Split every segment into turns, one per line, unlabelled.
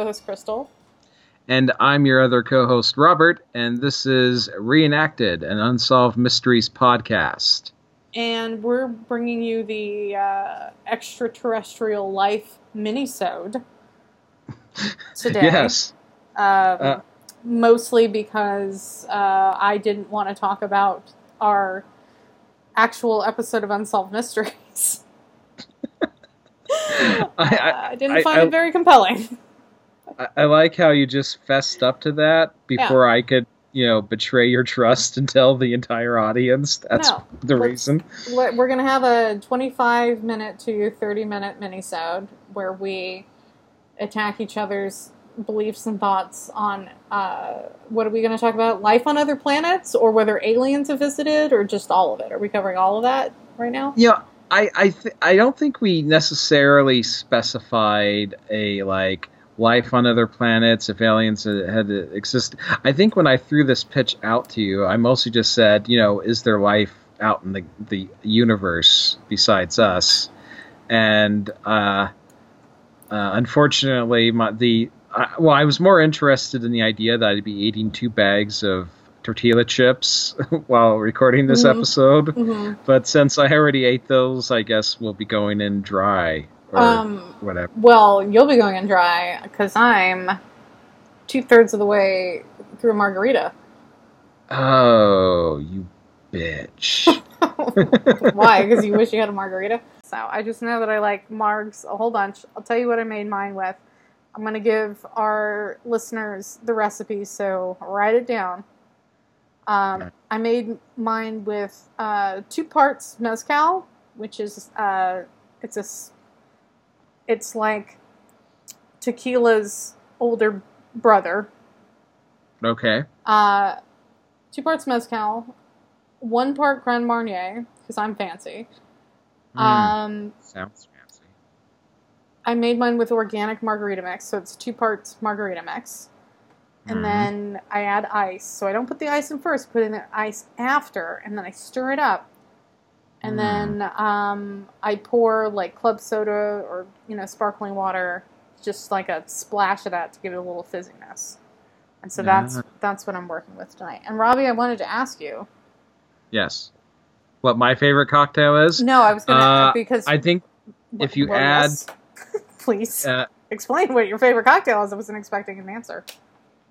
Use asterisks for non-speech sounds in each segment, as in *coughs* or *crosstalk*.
Your co-host Crystal.
And I'm your other co host, Robert, and this is Reenacted, an Unsolved Mysteries podcast.
And we're bringing you the uh, extraterrestrial life minisode *laughs* today.
yes.
Um,
Uh,
mostly because uh, I didn't want to talk about our actual episode of Unsolved Mysteries. *laughs*
I,
I,
I,
didn't find
I-
it very compelling.
I, I like how you just fessed up to that before I could, you know, betray your trust and tell the entire audience that's
No,
the reason.
We're we're gonna have a 25 minute to 30 minute minisode where we attack each other's beliefs and thoughts on uh, what are we going to talk about? Life on other planets, or whether aliens have visited, or just all of it? Are we covering all of that right now?
Yeah, I I th- I don't think we necessarily specified a like life on other planets if aliens had, existed. I think when I threw this pitch out to you, I mostly just said, you know, is there life out in the the universe besides us? And uh, uh, unfortunately, my the I well, I was more interested in the idea that I'd be eating two bags of tortilla chips *laughs* while recording this
Mhm.
episode.
hmm
But since I already ate those, I guess we'll be going in dry or
Um,
whatever.
well, you'll be going in dry because I'm two thirds of the way through a margarita.
Oh, you bitch! *laughs*
Why? Because you wish you had a margarita? So I just know that I like margs a whole bunch. I'll tell you what I made mine with. I'm going to give our listeners the recipe, so write it down. Um. I made mine with uh, two parts mezcal, which is uh, it's a it's like tequila's older brother.
okay,
Uh, two parts mezcal, one part Grand Marnier because I'm fancy.
Hmm,
Um,
sounds fancy.
I made mine with organic margarita mix, so it's two parts margarita mix. And
Mhm.
then I add ice. So I don't put the ice in first, put in the ice after, and then I stir it up. And
Mm.
then um, I pour like club soda or you know sparkling water, just like a splash of that to give it a little fizziness. And so that's
Ah.
that's what I'm working with tonight. And Robbie, I wanted to ask you.
Yes. What my favorite cocktail is?
No, I was gonna
Uh,
because
I think if you add- *laughs*
please
uh,
explain what your favorite cocktail is. I wasn't expecting an answer.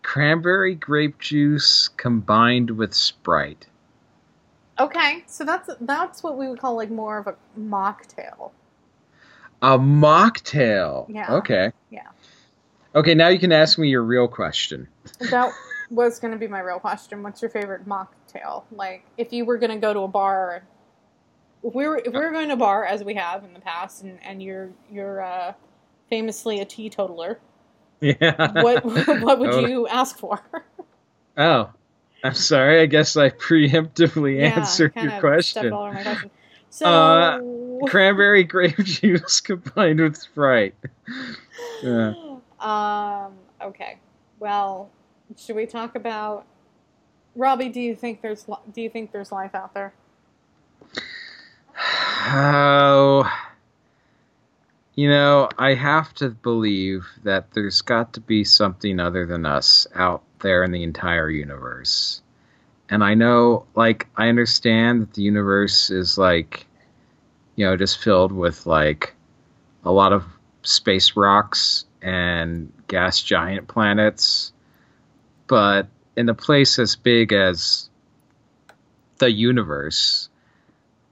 cranberry grape juice combined with Sprite.
Okay, so that's that's what we would call like more of a mocktail.
A mocktail.
Yeah.
Okay.
Yeah.
Okay, now you can ask me your real question.
That *laughs* was going to be my real question. What's your favorite mocktail? Like, if you were going to go to a bar, if we were if we were going to a bar as we have in the past, and and you're you're uh, famously a teetotaler, *laughs*
Yeah.
what what would
Oh.
you ask for?
Oh, I'm sorry. I guess I preemptively answered your question.
stepped all over question. *laughs* So,
Uh, Cranberry grape *laughs* juice combined with Sprite. *gasps* Yeah.
um, okay. Well, should we talk about Robbie? Do you think there's do you think there's life out there? *sighs*
Oh, you know, I have to believe that there's got to be something other than us out there in the entire universe. And I know, like, I understand that the universe is like, you know, just filled with like a lot of space rocks and gas giant planets. But in a place as big as the universe,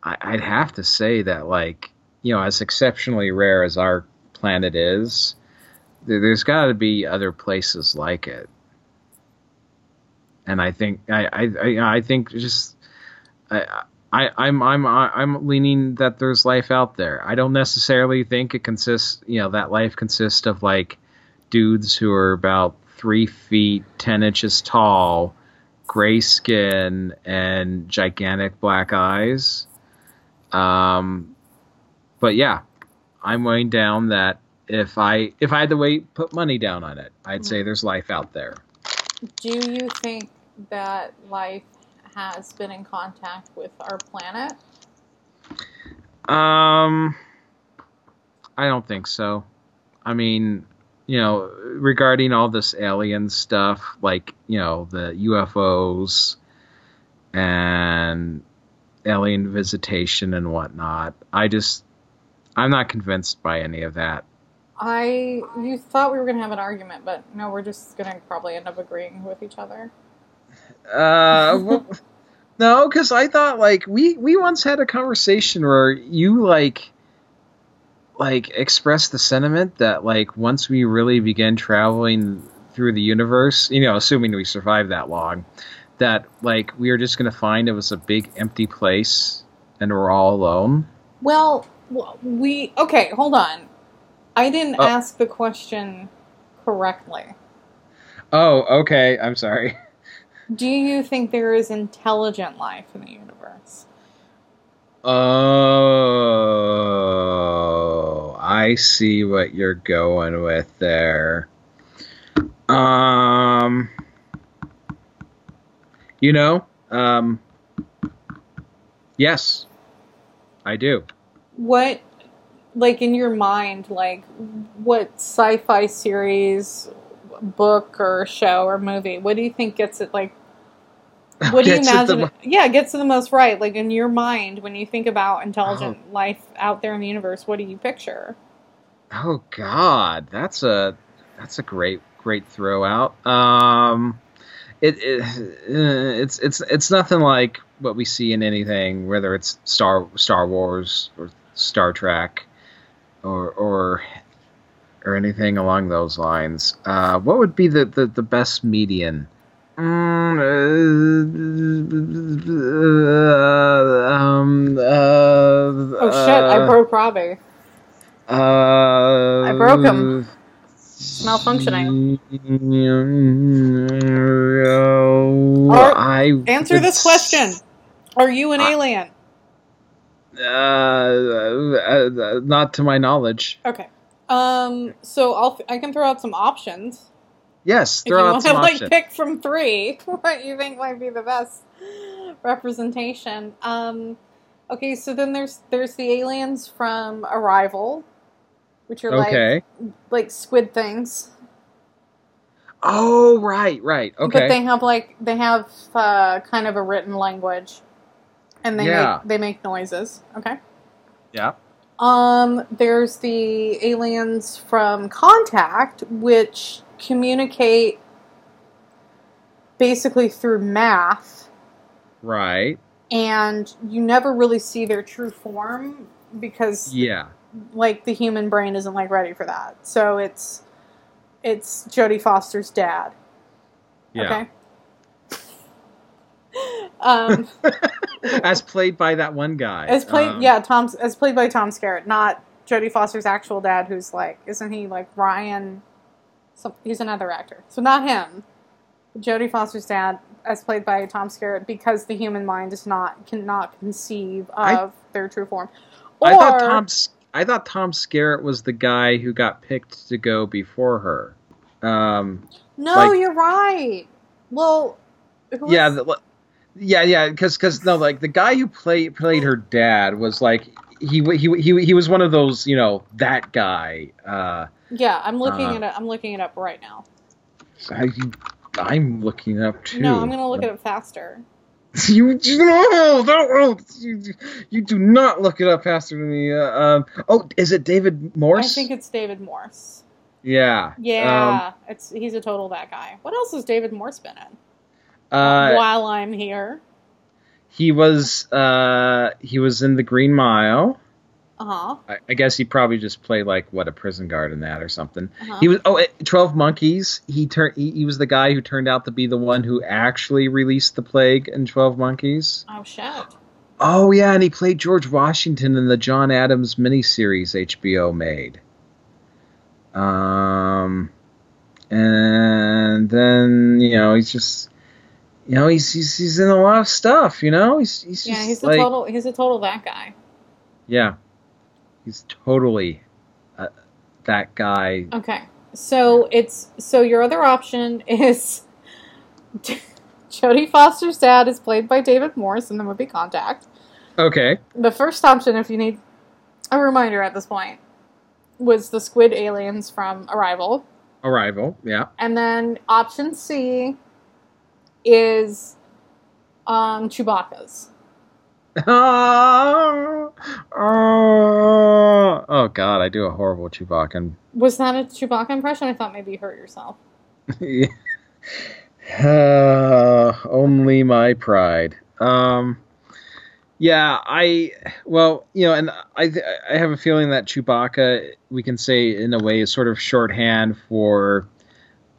I, I'd have to say that, like, you know, as exceptionally rare as our planet is, there, there's got to be other places like it. And I think I I, I, I think just I. I, I'm I'm I'm leaning that there's life out there. I don't necessarily think it consists, you know, that life consists of like dudes who are about three feet ten inches tall, gray skin, and gigantic black eyes. Um, but yeah, I'm weighing down that if I if I had to wait put money down on it, I'd say there's life out there.
Do you think that life has been in contact with our planet?
Um, I don't think so. I mean, you know, regarding all this alien stuff, like you know the UFOs and alien visitation and whatnot. I just, I'm not convinced by any of that.
I you thought we were gonna have an argument, but no, we're just gonna probably end up agreeing with each other.
Uh, well, *laughs* no, because I thought like we we once had a conversation where you like like expressed the sentiment that like once we really begin traveling through the universe, you know, assuming we survive that long, that like we are just gonna find it was a big empty place and we're all alone.
Well, w- we okay. Hold on. I didn't
Oh.
ask the question correctly.
Oh, okay. I'm sorry. *laughs*
Do you think there is intelligent life in the universe?
Oh, I see what you're going with there. Um, you know, um, yes, I do.
What, like in your mind, like what sci-fi series, book or show or movie? What do you think gets it like? *laughs* What do you
the
imagine? yeah, gets to the most right. Like in your mind, when you think about intelligent
Oh.
life out there in the universe, what do you picture?
Oh God, that's a that's a great great throw out. Um, it, it uh, it's it's it's nothing like what we see in anything, whether it's Star Star Wars or Star Trek, or or or anything along those lines. Uh, what would be the the, the best median? Mm, uh, um, uh,
Oh shit! I broke Robbie.
uh,
I broke 'em. It's malfunctioning.
Oh, I
Answer this question: Are you an
I-
alien?
Uh, uh, not to my knowledge.
Okay. Um. So I'll I can throw out some options
Yes, throw
if you
out
want to
some
like pick from three *laughs* what you think might be the best representation. Um. Okay. So then there's there's the aliens from Arrival, which are
Okay.
like like squid things,
Oh, right, right. Okay.
but they have like they have uh, kind of a written language, and they
Yeah.
make they make noises. Okay.
yeah.
Um, there's the aliens from Contact, which communicate basically through math,
Right.
and you never really see their true form because,
Yeah.
like, the human brain isn't like ready for that. So it's it's Jodie Foster's dad.
Yeah.
Okay. Um, *laughs*
As played by that one guy.
as played,
Um,
yeah, Tom's as played by Tom Skerritt, not Jodie Foster's actual dad, who's like, isn't he like Ryan? Some, he's another actor, so not him. Jodie Foster's dad, as played by Tom Skerritt, because the human mind is not cannot conceive of
I-
their true form. Or
I thought Tom. I thought Tom Skerritt was the guy who got picked to go before her. Um,
no,
like-
you're right. Well, who
yeah,
was-
yeah, yeah. Because, because no, like the guy who played played her dad was like he he he he was one of those you know that guy. Uh,
yeah. I'm looking
uh,
it. Up, I'm looking it up right now.
I, I'm looking up too.
No, I'm gonna look it up faster. *laughs*
You no, don't, you, you do not look it up faster than me. Uh, um, oh, is it David Morse?
I think it's David Morse.
yeah. Um,
Yeah, it's he's a total that guy. What else has David Morse been in?
Uh,
While I'm here,
he was uh, he was in the Green Mile.
uh huh.
I, I guess he probably just played like what a prison guard in that or something.
Uh-huh.
He was oh, eh, Twelve Monkeys. He turned. He, he was the guy who turned out to be the one who actually released the plague in Twelve Monkeys.
Oh shit!
Oh yeah, and he played George Washington in the John Adams miniseries HBO made. Um, and then you know he's just, you know he's he's, he's in a lot of stuff. You know he's he's just
Yeah, he's a
like
total. He's a total that guy.
yeah, he's totally uh, that guy.
Okay, so it's so your other option *laughs* is *laughs* Jodie Foster's dad is played by David Morse in the movie Contact.
Okay,
The first option, if you need a reminder at this point, was the squid aliens from Arrival.
Arrival, yeah.
And then option C is um, Chewbacca's.
oh, *laughs* oh God, I do a horrible Chewbacca.
Was that a Chewbacca impression? I thought maybe you hurt yourself.
uh, *laughs* only my pride. Um, yeah, I well, you know, and I I have a feeling that Chewbacca, we can say in a way, is sort of shorthand for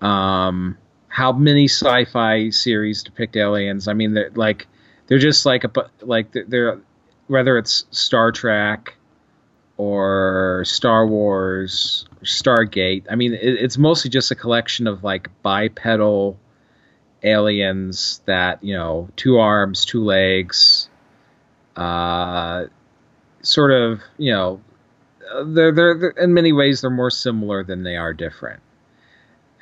um, how many sci-fi series depict aliens. I mean, they're like they're just like a like they're whether it's Star Trek or Star Wars, or Stargate. I mean, it, it's mostly just a collection of like bipedal aliens that you know, two arms, two legs uh, sort of, you know, they're, they're, they're, in many ways they're more similar than they are different.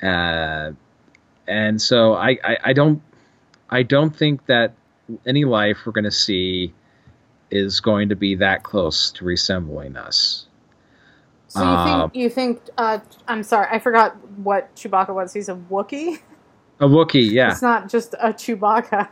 Uh, and so I, I, I don't I don't think that any life we're going to see is going to be that close to resembling us.
So you think uh, you think uh, I'm sorry, I forgot what Chewbacca was. He's a Wookiee.
A Wookiee, yeah.
It's not just a Chewbacca.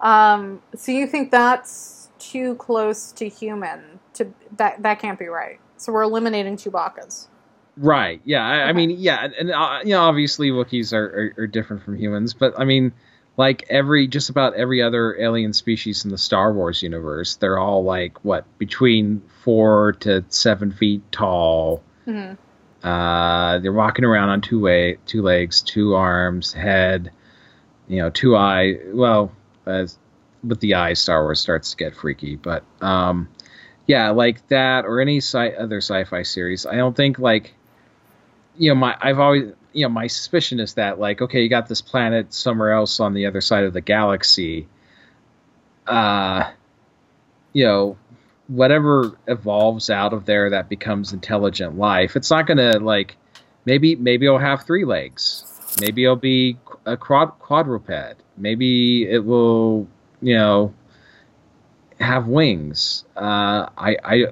Um, so you think that's too close to human? To that that can't be right. So we're eliminating Chewbacca's.
Right. Yeah. I, okay. I mean, yeah, and uh, you know, obviously Wookiees are, are, are different from humans, but I mean, like every just about every other alien species in the Star Wars universe, they're all like what between four to seven feet tall. Mm-hmm. Uh, they're walking around on two way, two legs, two arms, head, you know, two eye. Well, as with the eyes, Star Wars starts to get freaky. But um, yeah, like that or any sci- other sci-fi series. I don't think like you know my I've always you know my suspicion is that like okay you got this planet somewhere else on the other side of the galaxy. Uh, you know whatever evolves out of there that becomes intelligent life. It's not gonna like maybe maybe it'll have three legs. Maybe it'll be a quad, quadruped. Maybe it will, you know, have wings. Uh, I, I,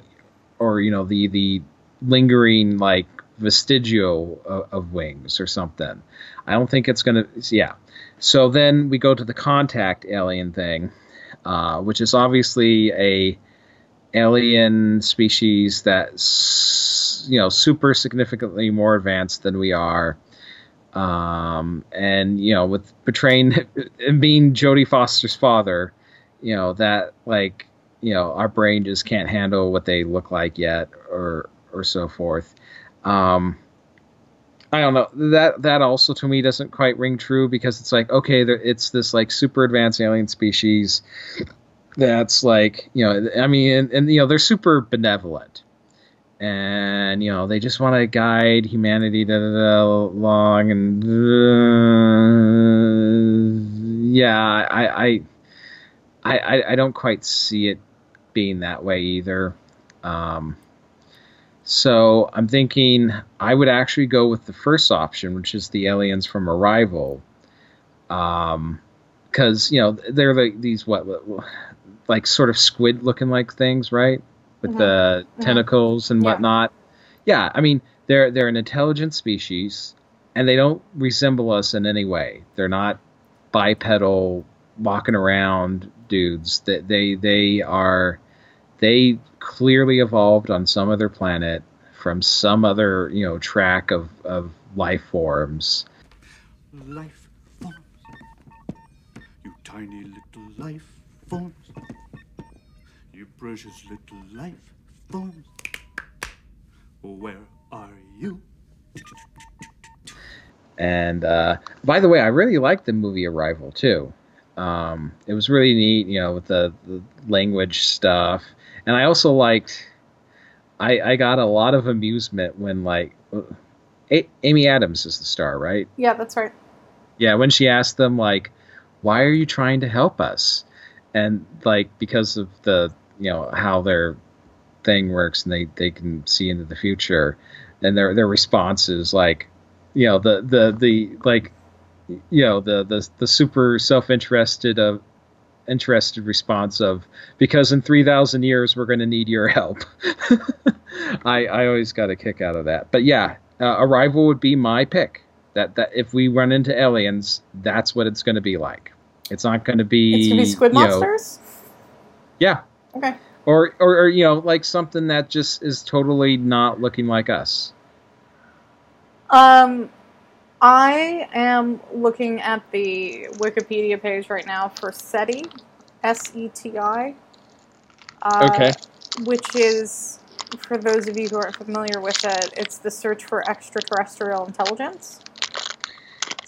or you know, the the lingering like vestigio of, of wings or something. I don't think it's gonna. Yeah. So then we go to the contact alien thing, uh, which is obviously a alien species that's you know super significantly more advanced than we are um, and you know, with portraying *laughs* and being Jodie Foster's father, you know that like you know our brain just can't handle what they look like yet, or or so forth. Um, I don't know. That that also to me doesn't quite ring true because it's like okay, it's this like super advanced alien species that's like you know I mean and, and you know they're super benevolent. And you know they just want to guide humanity da, da, da, along and uh, yeah I, I I I don't quite see it being that way either. Um, so I'm thinking I would actually go with the first option which is the aliens from Arrival um because you know they're like these what like sort of squid looking like things right with mm-hmm. the mm-hmm. tentacles and whatnot. Yeah. yeah, I mean they're they're an intelligent species, and they don't resemble us in any way. They're not bipedal walking around dudes. That they, they are they clearly evolved on some other planet from some other you know track of, of life forms.
Life forms, you tiny little life forms you precious little life forms. Where are you?
And uh, by the way, I really liked the movie Arrival too. Um, it was really neat, you know, with the, the language stuff. And I also liked, I, I got a lot of amusement when, like, a- Amy Adams is the star, right?
Yeah, that's right.
Yeah, when she asked them, like, why are you trying to help us? And, like, because of the you know how their thing works and they they can see into the future and their their response is like you know the the the like you know the the the super self-interested of interested response of because in 3000 years we're going to need your help *laughs* i i always got a kick out of that but yeah uh, Arrival would be my pick. That that if we run into aliens, that's what it's going to be like. It's not going to be.
It's gonna be squid
you know-
monsters.
yeah,
Okay.
or, or or you know like something that just is totally not looking like us.
Um, I am looking at the Wikipedia page right now for SETI, S E T I. Uh,
Okay.
Which is, for those of you who aren't familiar with it, it's the search for extraterrestrial intelligence.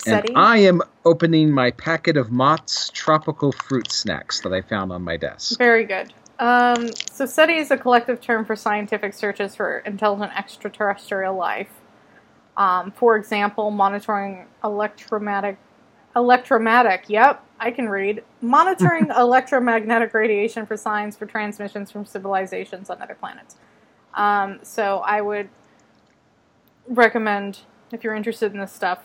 And
SETI.
I am opening my packet of Mott's tropical fruit snacks that I found on my desk.
Very good. Um, so SETI is a collective term for scientific searches for intelligent extraterrestrial life. Um, for example, monitoring electromagnetic, electromagnetic. Yep, I can read. Monitoring *laughs* electromagnetic radiation for signs for transmissions from civilizations on other planets. Um, so I would recommend, if you're interested in this stuff,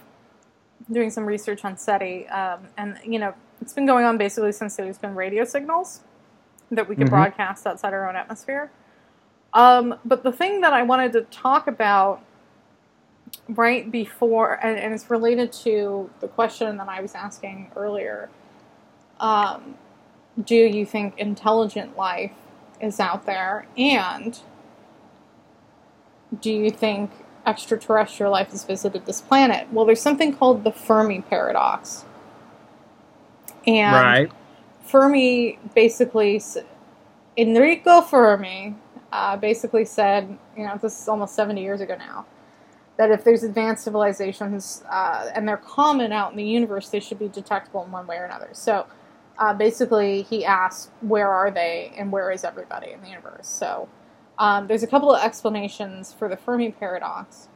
doing some research on SETI. Um, and you know, it's been going on basically since there's been radio signals that we can
Mhm.
broadcast outside our own atmosphere. Um, but the thing that I wanted to talk about right before, and, and it's related to the question that I was asking earlier um, do you think intelligent life is out there? And do you think extraterrestrial life has visited this planet? Well, there's something called the Fermi paradox. And
right.
Fermi basically, Enrico Fermi uh, basically said, you know, this is almost 70 years ago now, that if there's advanced civilizations uh, and they're common out in the universe, they should be detectable in one way or another. So uh, basically, he asks, where are they and where is everybody in the universe? So um, there's a couple of explanations for the Fermi paradox,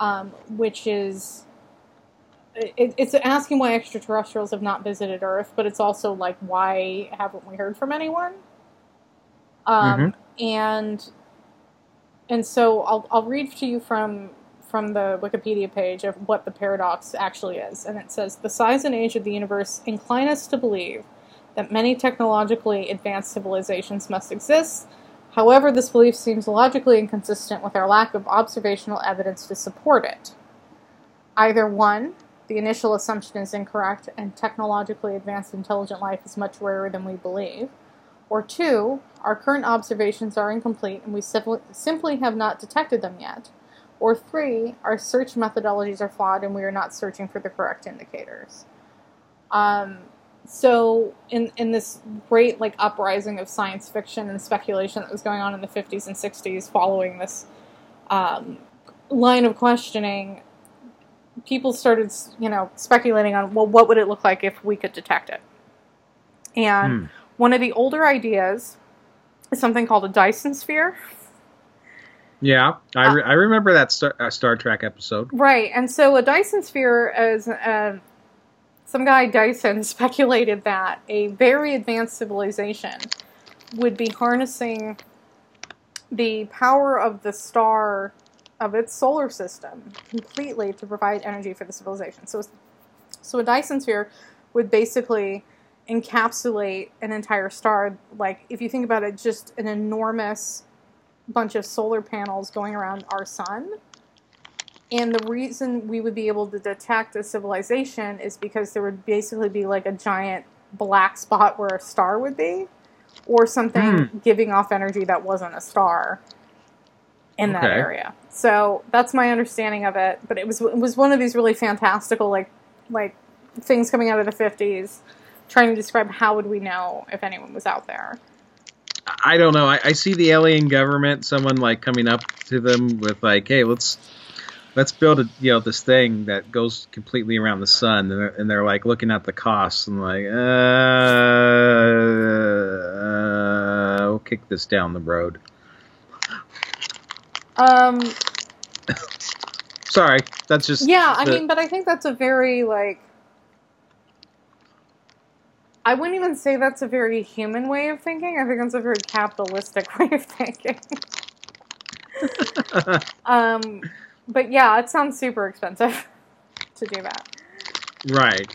um, which is it, it's asking why extraterrestrials have not visited Earth, but it's also like why haven't we heard from anyone? Um, And and so I'll I'll read to you from from the Wikipedia page of what the paradox actually is, and it says the size and age of the universe incline us to believe that many technologically advanced civilizations must exist. However, this belief seems logically inconsistent with our lack of observational evidence to support it. Either one, the initial assumption is incorrect and technologically advanced intelligent life is much rarer than we believe. Or two, our current observations are incomplete and we simply, have not detected them yet. Or three, our search methodologies are flawed and we are not searching for the correct indicators. Um, so, in, in this great like uprising of science fiction and speculation that was going on in the 50s and 60s following this um, line of questioning, people started, you know, speculating on well, what would it look like if we could detect it? And
Hmm.
one of the older ideas is something called a Dyson sphere.
Yeah, I, re- I remember that Star, uh, Star Trek episode.
Right, and so a Dyson sphere is uh, some guy Dyson *laughs* speculated that a very advanced civilization would be harnessing the power of the star of its solar system completely to provide energy for the civilization. So, so a Dyson sphere would basically encapsulate an entire star. Like if you think about it, just an enormous bunch of solar panels going around our sun. And the reason we would be able to detect a civilization is because there would basically be like a giant black spot where a star would be, or something
Hmm.
giving off energy that wasn't a star in that
Okay.
area. So that's my understanding of it. But it was it was one of these really fantastical like like things coming out of the fifties, trying to describe how would we know if anyone was out there.
I don't know. I, I see the alien government, someone like coming up to them with like, "Hey, let's let's build a you know this thing that goes completely around the sun," and they're, and they're like looking at the costs and like, uh, uh, we'll kick this down the road.
Um, *laughs*
Sorry, that's just
Yeah, I
the-
mean, but I think that's a very like. I wouldn't even say that's a very human way of thinking. I think that's a very capitalistic *laughs* way of thinking. *laughs* um, but yeah, it sounds super expensive *laughs* to do that.
right.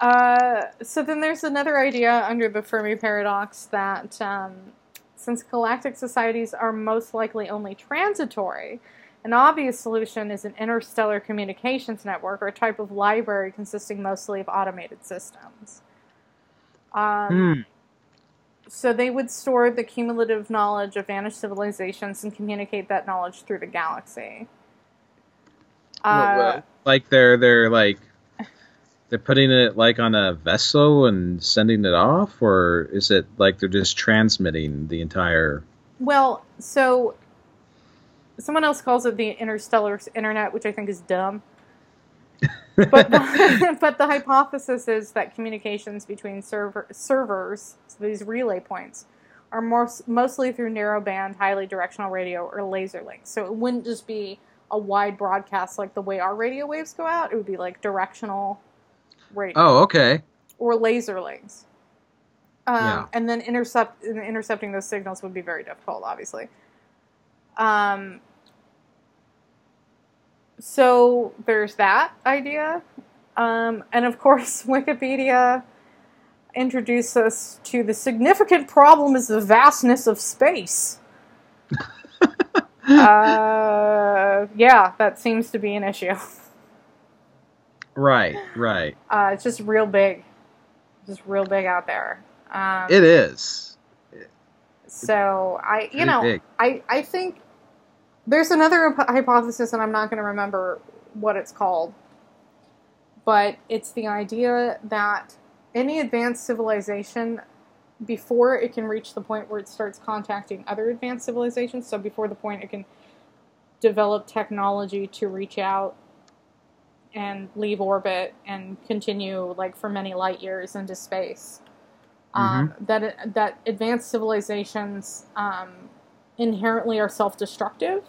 Uh, so then there's another idea under the Fermi paradox that um, since galactic societies are most likely only transitory, An obvious solution is an interstellar communications network or a type of library consisting mostly of automated systems. Um,
Hmm.
So they would store the cumulative knowledge of vanished civilizations and communicate that knowledge through the galaxy. Uh,
like they're they're like they're putting it like on a vessel and sending it off, or is it like they're just transmitting the entire?
well, so someone else calls it the interstellar internet, which I think is dumb. But the, *laughs* *laughs* but the hypothesis is that communications between server, servers, so these relay points, are more, mostly through narrowband, highly directional radio or laser links. So it wouldn't just be a wide broadcast like the way our radio waves go out. It would be like directional radio
Oh, okay.
or laser links. Um,
Yeah.
And then intercept intercepting those signals would be very difficult, obviously. Um, so there's that idea, um, and of course, *laughs* Wikipedia introduced us to the significant problem is the vastness of space. *laughs* uh, yeah, that seems to be an issue.
Right, right.
Uh, it's just real big, just real big out there. Um,
It is.
so I, you know. I I think there's another hypothesis, and I'm not going to remember what it's called, but it's the idea that any advanced civilization, before it can reach the point where it starts contacting other advanced civilizations, so before the point it can develop technology to reach out and leave orbit and continue like for many light years into space. Um, that that advanced civilizations um, inherently are self-destructive.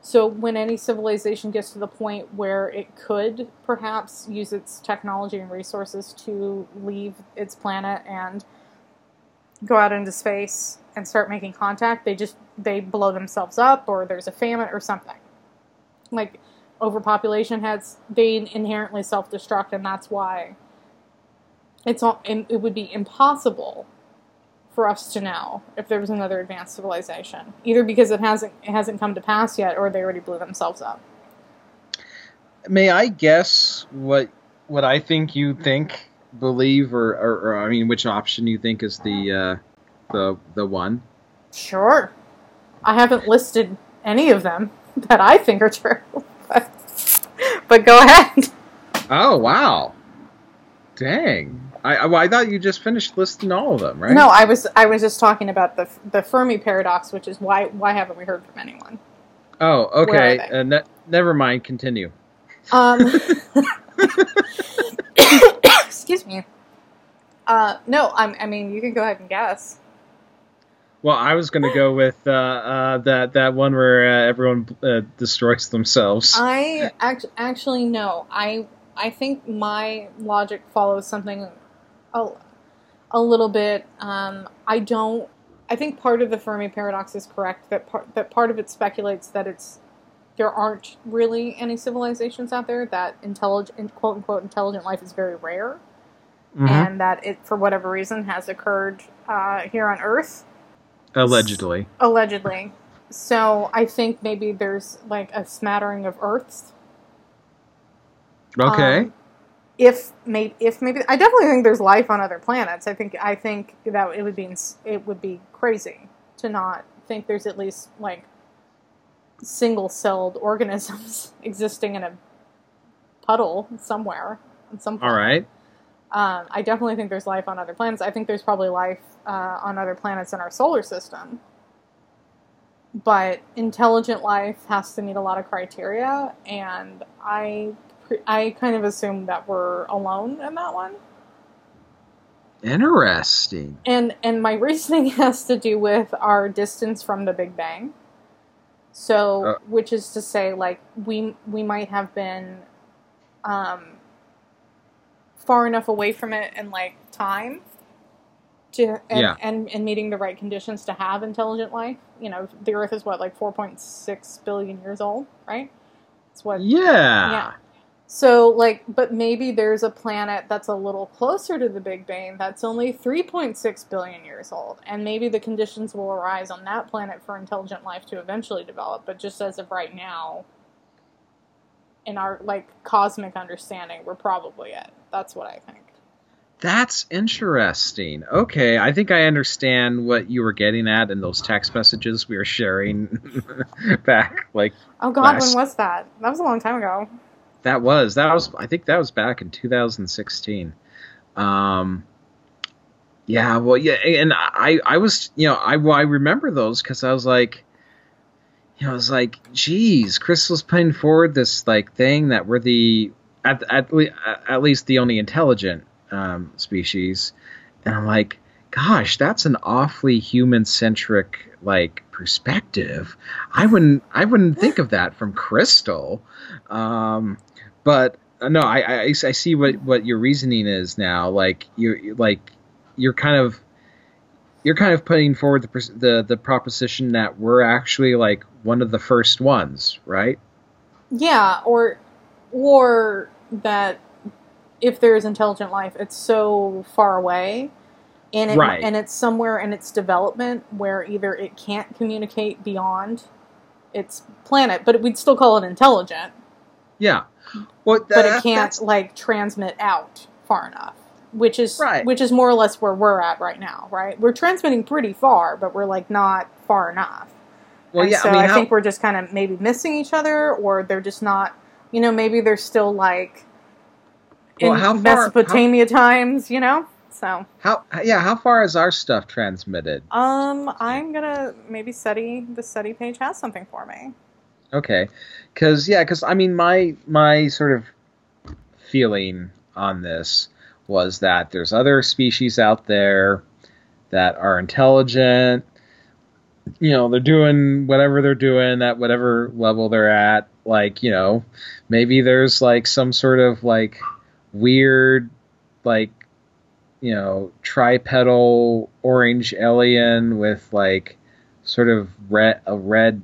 So when any civilization gets to the point where it could perhaps use its technology and resources to leave its planet and go out into space and start making contact, they just they blow themselves up or there's a famine or something. Like overpopulation has they inherently self-destruct and that's why it's all, it would be impossible for us to know if there was another advanced civilization, either because it hasn't it hasn't come to pass yet, or they already blew themselves up.
May I guess what what I think you think, believe, or, or, or I mean, which option you think is the uh, the the one?
Sure, I haven't listed any of them *laughs* that I think are true, but, but go ahead.
Oh wow! Dang. I, I, well, I thought you just finished listing all of them, right?
No, I was I was just talking about the the Fermi paradox, which is why why haven't we heard from anyone?
Oh, okay. Uh, ne- never mind. Continue.
Um, *laughs* *coughs* excuse me. Uh, no, I'm, I mean you can go ahead and guess.
Well, I was gonna go with uh, uh, that that one where uh, everyone uh, destroys themselves.
I act- actually no. I I think my logic follows something a, a little bit. Um, I don't. I think part of the Fermi paradox is correct. That part that part of it speculates that it's there aren't really any civilizations out there. That intelligent quote unquote intelligent life is very rare,
Mhm.
and that it for whatever reason has occurred uh, here on Earth
Allegedly.
allegedly. So I think maybe there's like a smattering of Earths
Okay.
Um, if maybe, if maybe, I definitely think there's life on other planets. I think, I think that it would be, it would be crazy to not think there's at least like single-celled *laughs* organisms *laughs* existing in a puddle somewhere some.
all right.
Um, I definitely think there's life on other planets. I think there's probably life uh, on other planets in our solar system. But intelligent life has to meet a lot of criteria, and I, I kind of assume that we're alone in that one.
Interesting.
And and my *laughs* reasoning has to do with our distance from the Big Bang. So,
Uh.
which is to say, like we we might have been um, far enough away from it in like time to and,
Yeah.
and and meeting the right conditions to have intelligent life. You know, the Earth is what like four point six billion years old, right? It's what
Yeah.
yeah. So, like, but maybe there's a planet that's a little closer to the Big Bang that's only 3.6 billion years old, and maybe the conditions will arise on that planet for intelligent life to eventually develop. But just as of right now, in our like cosmic understanding, we're probably it. That's what I think.
That's interesting. Okay, I think I understand what you were getting at in those text messages we were sharing *laughs* back. Like,
Oh God,
Last-
when was that? That was a long time ago.
That was that was I think that was back in 2016. Um, yeah, well, yeah, and I I was you know I I remember those because I was like, you know, I was like, geez, Crystal's putting forward this like thing that we're the at at, le- at least the only intelligent um, species, and I'm like, gosh, that's an awfully human centric like perspective. I wouldn't I wouldn't think of that from Crystal. Um, but uh, no, I, I, I see what, what your reasoning is now. Like you're like you're kind of you're kind of putting forward the the the proposition that we're actually like one of the first ones, right?
Yeah, or or that if there is intelligent life, it's so far away, and it,
Right.
and it's somewhere in its development where either it can't communicate beyond its planet, but we'd still call it intelligent,
Yeah. Well,
but it can't like transmit out far enough. Which is
Right.
which is more or less where we're at right now, right? We're transmitting pretty far, but we're like not far enough.
Well,
And
yeah.
so
I mean,
I
how-
think we're just kind of maybe missing each other, or they're just not. You know, maybe they're still like in
Well, how far-
Mesopotamia times. You know, so
how yeah how far is our stuff transmitted?
um, I'm gonna maybe study the SETI page has something for me.
Okay, because yeah, because I mean, my my sort of feeling on this was that there's other species out there that are intelligent. You know, they're doing whatever they're doing at whatever level they're at. Like, you know, maybe there's like some sort of like weird, like, you know, tripedal orange alien with like sort of red a red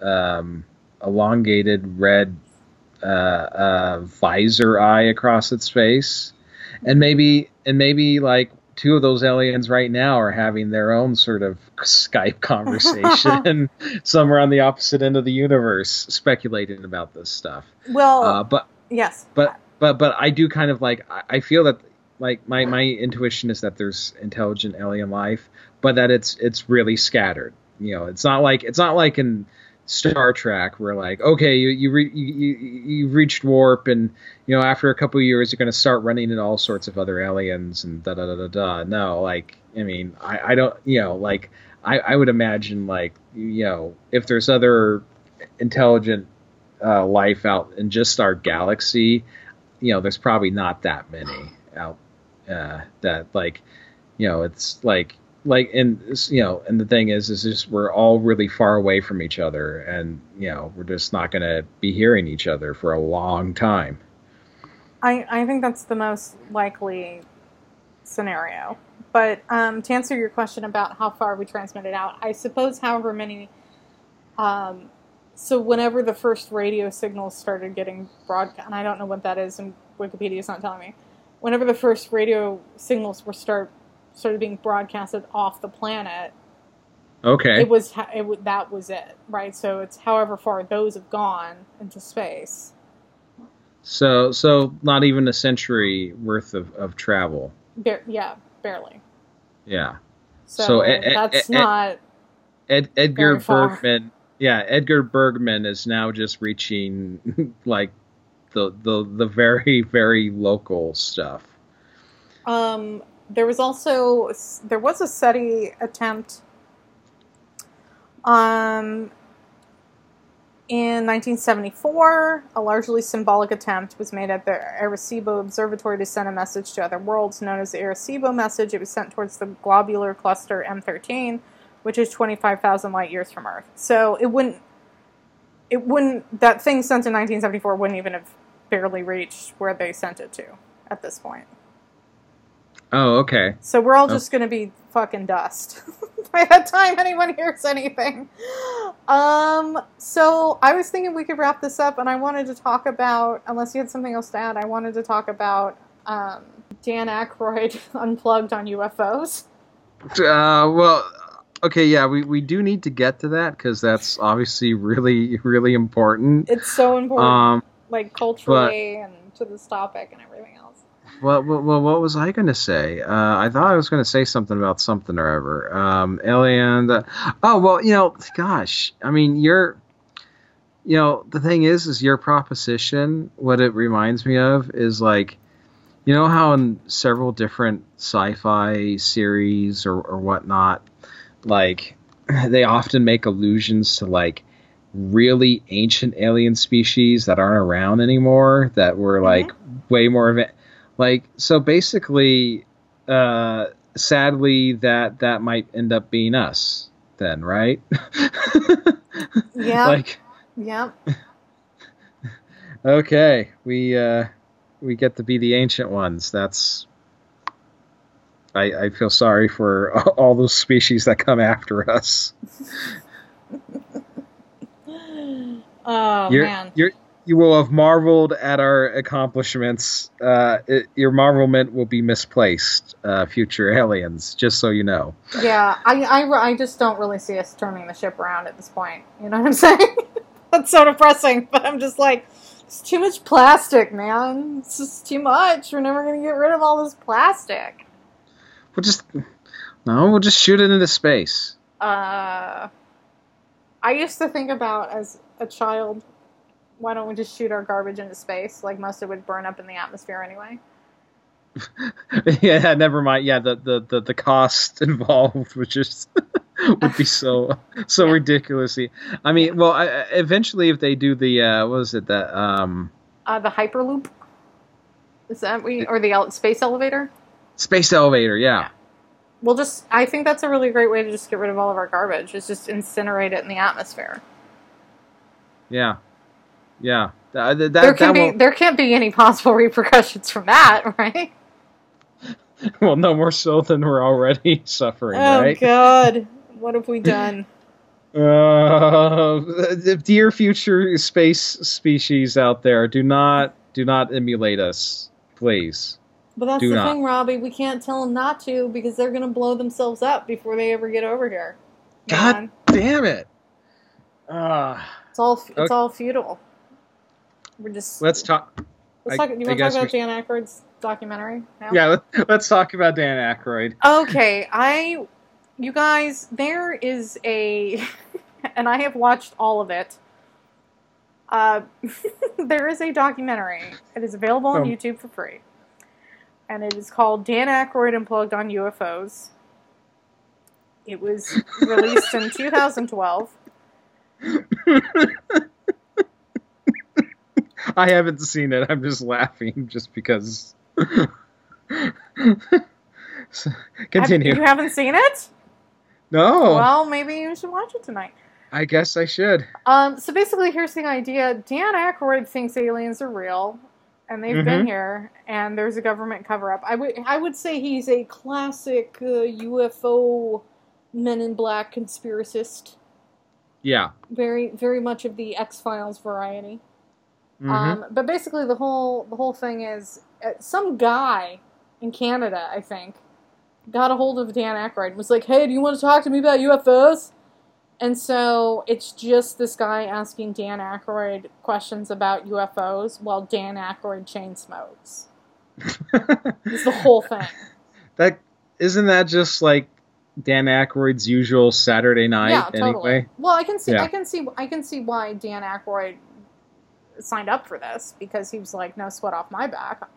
um, elongated red uh, uh, visor eye across its face, and maybe and maybe like two of those aliens right now are having their own sort of Skype *laughs* conversation *laughs* somewhere on the opposite end of the universe, speculating about this stuff.
Well,
Uh, but
yes,
but but but I do kind of like I- I feel that like my my intuition is that there's intelligent alien life, but that it's it's really scattered. You know, it's not like it's not like in Star Trek where like okay you you re, you, you reached warp and you know after a couple years you're going to start running into all sorts of other aliens and da da da da da. No, like I mean I I don't you know like I I would imagine like you know if there's other intelligent uh, life out in just our galaxy, you know, there's probably not that many out uh, that like, you know, it's like like and you know, and the thing is, is just we're all really far away from each other, and you know, we're just not going to be hearing each other for a long time.
I I think that's the most likely scenario. But um, to answer your question about how far we transmitted out, I suppose however many. Um, so whenever the first radio signals started getting broadcast, and I don't know what that is, and Wikipedia's not telling me. Whenever the first radio signals were start started being broadcasted off the planet,
Okay.
it was it that was it, right? So it's however far those have gone into space.
so so not even a century worth of, of travel.
Bar- yeah, barely.
Yeah.
So,
So, eh,
that's
eh,
not.
Ed, Edgar. Bergen. Yeah, Edgar Bergen is now just reaching *laughs* like the the the very very local stuff.
Um, there was also there was a SETI attempt. Um, in 1974, a largely symbolic attempt was made at the Arecibo Observatory to send a message to other worlds known as the Arecibo message. It was sent towards the globular cluster M13, which is 25,000 light years from Earth. So it wouldn't, it wouldn't, that thing sent in 1974 wouldn't even have barely reached where they sent it to at this point.
Oh, okay.
So we're all
Oh.
just gonna be fucking dust *laughs* by that time anyone hears anything. Um, so I was thinking we could wrap this up, and I wanted to talk about, unless you had something else to add, I wanted to talk about um, Dan Aykroyd *laughs* unplugged on UFOs.
Uh, well, okay, yeah, we, we do need to get to that because that's obviously really, really important.
It's so important,
Um,
like culturally and to this topic and everything else.
well, well, what was I going to say? Uh, I thought I was going to say something about something or ever. Um, Alien. The, oh, well, you know, gosh, I mean, you're. You know, the thing is, is your proposition. What it reminds me of is like, you know how in several different sci-fi series or, or whatnot, like *clears throat* they often make allusions to like really ancient alien species that aren't around anymore that were like way more of it like so basically uh sadly that that might end up being us then right? *laughs*
Yeah,
like
yeah. *laughs*
okay we uh we get to be the ancient ones. That's i i feel sorry for *laughs* all those species that come after us
Oh
you're,
man.
you're you will have marveled at our accomplishments. Uh, it, your marvelment will be misplaced, uh, future *laughs* aliens. Just so you know.
Yeah, I, I, I just don't really see us turning the ship around at this point. You know what I'm *laughs* saying? That's so depressing, but I'm just like, it's too much plastic, man. It's just too much. We're never going to get rid of all this plastic.
We'll just no, we'll just shoot it into space.
Uh, I used to think about as a child, why don't we just shoot our garbage into space? Like most of it would burn up in the atmosphere anyway. *laughs*
yeah, never mind. Yeah, the the the, the cost *laughs* involved would just *laughs* would be so so
Yeah.
ridiculously. I mean, well, I, eventually, if they do the uh, what was it that um
Uh, the Hyperloop? Is that we or the ele- space elevator?
space elevator? Yeah.
We'll just. I think that's a really great way to just get rid of all of our garbage. Is just incinerate it in the atmosphere.
Yeah, yeah. Th- th- that,
there can
that
be. There can't be any possible *laughs* repercussions from that, right? *laughs*
well, no more so than we're already *laughs* suffering,
Oh
right?
God, what have we done?
Uh, dear future space species out there, do not do not emulate us, please.
But that's
Do
the
not.
thing, Robbie. We can't tell them not to because they're gonna blow themselves up before they ever get over here.
God
Man,
damn it! Uh,
it's all. It's
Okay.
all futile. We're just.
let's talk.
Let's
I-
talk. You want to talk
we
about Dan Aykroyd's documentary? now?
Yeah, let, let's talk about Dan Aykroyd.
Okay, I, you guys, there is a, *laughs* and I have watched all of it. Uh, *laughs* there is a documentary. It is available on
Oh.
YouTube for free, and it is called Dan Aykroyd Unplugged on UFOs. It was released in *laughs* 2012. *laughs*
I haven't seen it. I'm just laughing just because. *laughs* So, Continue.
Have- you haven't seen it?
no,
Well, maybe you should watch it tonight.
I guess I should.
Um, so basically, here's the idea: Dan Aykroyd thinks aliens are real, and they've been
Mhm.
here, and there's a government cover-up. I would I would say he's a classic uh, UFO Men in Black conspiracist.
Yeah.
Very very much of the X Files variety.
Mhm.
Um, but basically, the whole the whole thing is uh, some guy in Canada, I think, got a hold of Dan Aykroyd and was like, "Hey, do you want to talk to me about UFOs?" And so it's just this guy asking Dan Aykroyd questions about UFOs while Dan Aykroyd chain smokes. *laughs* It's the whole thing.
that isn't that just like Dan Aykroyd's usual Saturday night
yeah, totally.
anyway.
Well, I can see,
Yeah.
I can see, I can see why Dan Aykroyd signed up for this because he was like, "No sweat off my back.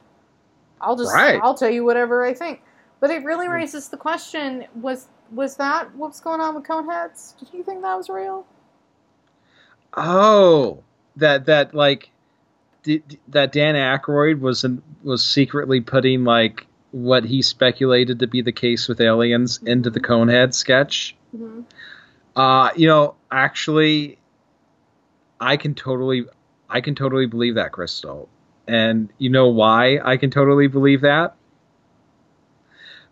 I'll just,
Right.
I'll tell you whatever I think." But it really mm. raises the question: was was that what's going on with Coneheads? Did you think that was real?
Oh, that that like that Dan Aykroyd was in, was secretly putting like what he speculated to be the case with aliens into the Conehead sketch.
Mm-hmm.
Uh, you know, actually, I can totally, I can totally believe that, Crystal. And you know why I can totally believe that?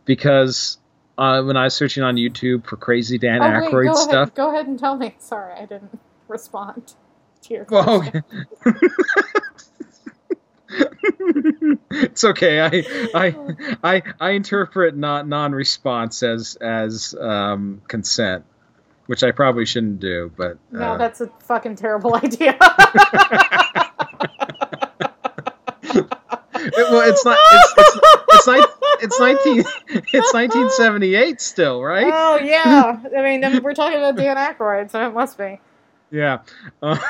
because uh, when I was searching on YouTube for crazy Dan
oh wait,
Aykroyd
go
stuff,
ahead. Go ahead and tell me. *laughs* Sorry, I didn't *laughs* respond to your
Well,
question. *laughs* *laughs*
it's okay. I, I I I interpret not non-response as as um, consent, which I probably shouldn't do. But
No,
uh,
that's a fucking terrible *laughs* idea.
it- well, it's not. It's it's it's, ni- it's nineteen. It's nineteen seventy eight still, right?
Oh yeah, I mean then we're talking about Dan Aykroyd, so it must be.
Yeah. Uh, *laughs*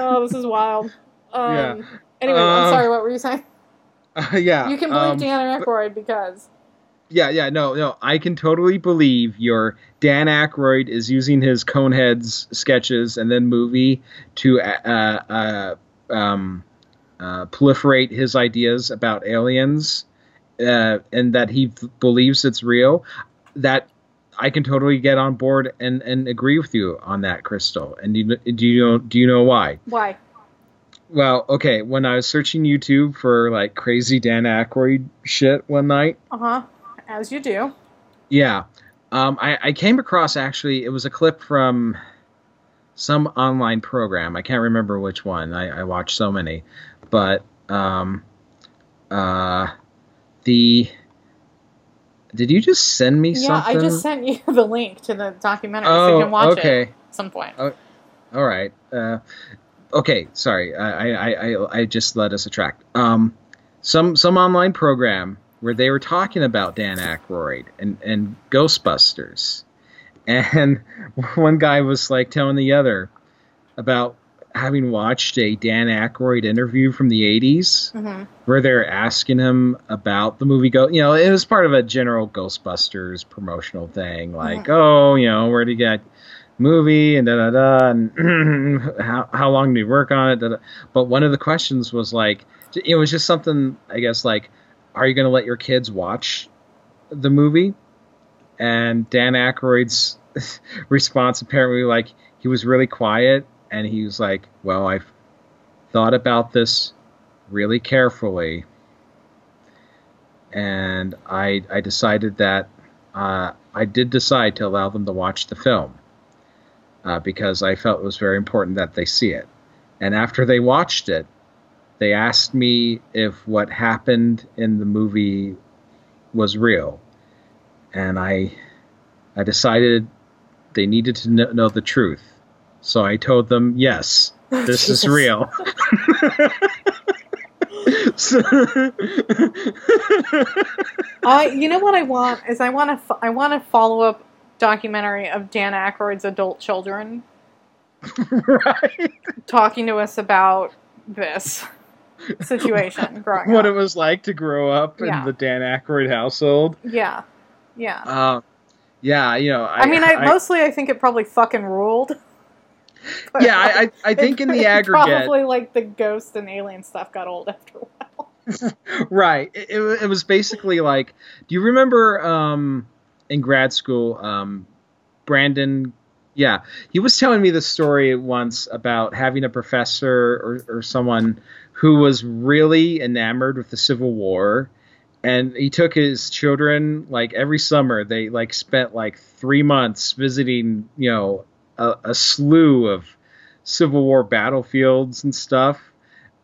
Oh, this is wild. *laughs* Um,
Yeah.
Anyway, I'm
Uh,
sorry. What were you saying? *laughs*
yeah.
You can believe
um,
Dan Aykroyd because
Yeah, yeah, no, no. I can totally believe your Dan Aykroyd is using his Coneheads sketches and then movie to uh, uh, um, uh, proliferate his ideas about aliens, uh, and that he believes it's real. That I can totally get on board and, and agree with you on that, Crystal. And do you, do you know do you know why?
why?
Well, okay, when I was searching YouTube for like crazy Dan Aykroyd shit one night.
Uh huh. As you do.
Yeah. Um, I, I came across actually, it was a clip from some online program. I can't remember which one. I, I watched so many. But um, uh, the. Did you just send me
Yeah,
something?
I just sent you *laughs* the link to the documentary so you
Oh,
can watch
okay.
it at some point.
All right. Uh, okay. Sorry. I, I, I, I just let us attract. Um, some some online program where they were talking about Dan Aykroyd and, and Ghostbusters, and *laughs* one guy was like telling the other about having watched a Dan Aykroyd interview from the '80s
hmm
where they're asking him about the movie go you know it was part of a general ghostbusters promotional thing like oh you know where did you get movie and da da da and *clears throat* how, how long did you work on it da, da. but one of the questions was like it was just something i guess like are you going to let your kids watch the movie? And dan Aykroyd's *laughs* response apparently like he was really quiet and he was like well i've thought about this really carefully, and I I decided that uh, I did decide to allow them to watch the film uh, because I felt it was very important that they see it. And after they watched it, they asked me if what happened in the movie was real, and I I decided they needed to kn- know the truth. So I told them, yes, *laughs* this is real. So- *laughs* *laughs*
I, you know what I want is I want to I want a follow up documentary of Dan Aykroyd's adult children
right.
talking to us about this situation growing
What it was like to grow up
Yeah.
in the Dan Aykroyd household.
yeah, yeah.
Uh, yeah, you know. I,
I, mean, I, mostly I think it probably fucking ruled. *laughs*
Yeah, I, I, I think in the *laughs* aggregate,
probably like the ghost and alien stuff got old after a while. *laughs*
right? It, it, it was basically like, do you remember um, in grad school, um, Brandon? Yeah, he was telling me the story once about having a professor or, or someone who was really enamored with the Civil War, and he took his children like every summer. They like spent like three months visiting, you know, a, slew of Civil War battlefields and stuff.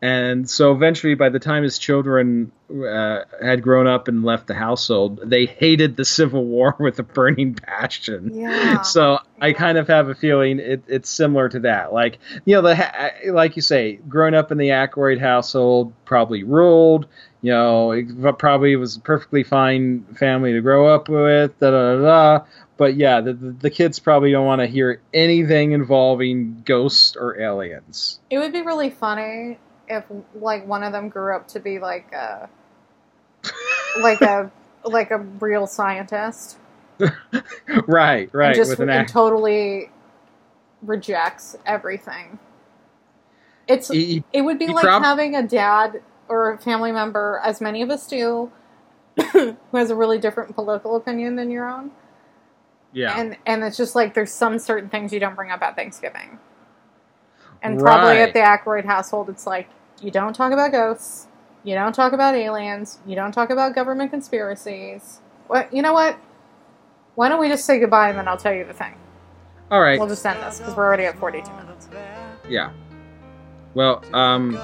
And so eventually, by the time his children uh, had grown up and left the household, they hated the Civil War *laughs* with a burning passion.
Yeah.
So I kind of have a feeling it, it's similar to that. Like you know, the ha- like you say, growing up in the Aykroyd household probably ruled. You know, it probably was a perfectly fine family to grow up with. Da da da. da. But yeah, the the kids probably don't want to hear anything involving ghosts or aliens.
It would be really funny if like one of them grew up to be like a *laughs* like a like a real scientist *laughs*
right, right.
and just
with an
and
act.
totally rejects everything. It's
he-
it would be like
prob-
having a dad or a family member, as many of us do, *coughs* who has a really different political opinion than your own.
yeah.
And and it's just like there's some certain things you don't bring up at Thanksgiving. And probably
Right.
at the Aykroyd household, it's like you don't talk about ghosts,
You don't talk about aliens. You don't talk about government conspiracies. What? You know what? Why don't we just say goodbye and then I'll tell you the thing.
All right.
We'll just end this because we're already at 42 minutes.
Yeah. Well, um,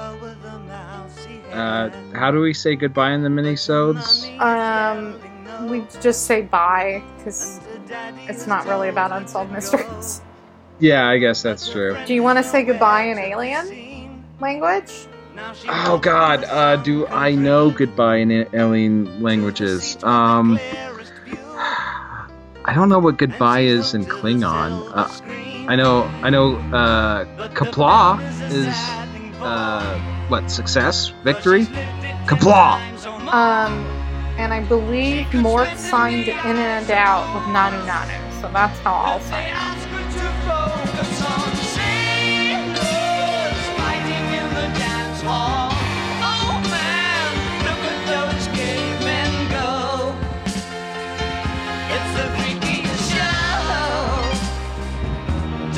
uh, how do we say goodbye in the minisodes?
Um, we just say bye because it's not really about unsolved mysteries.
Yeah, I guess that's true.
Do you want to say goodbye in alien language?
Oh God, uh, do I know goodbye in alien languages? Um, *sighs* I don't know what goodbye is in Klingon. Uh, I know, I know. Uh, Qapla' is uh, what success, victory. Qapla'.
Um, and I believe Mork signed in and out with Nanu Nanu, so that's how I'll sign out.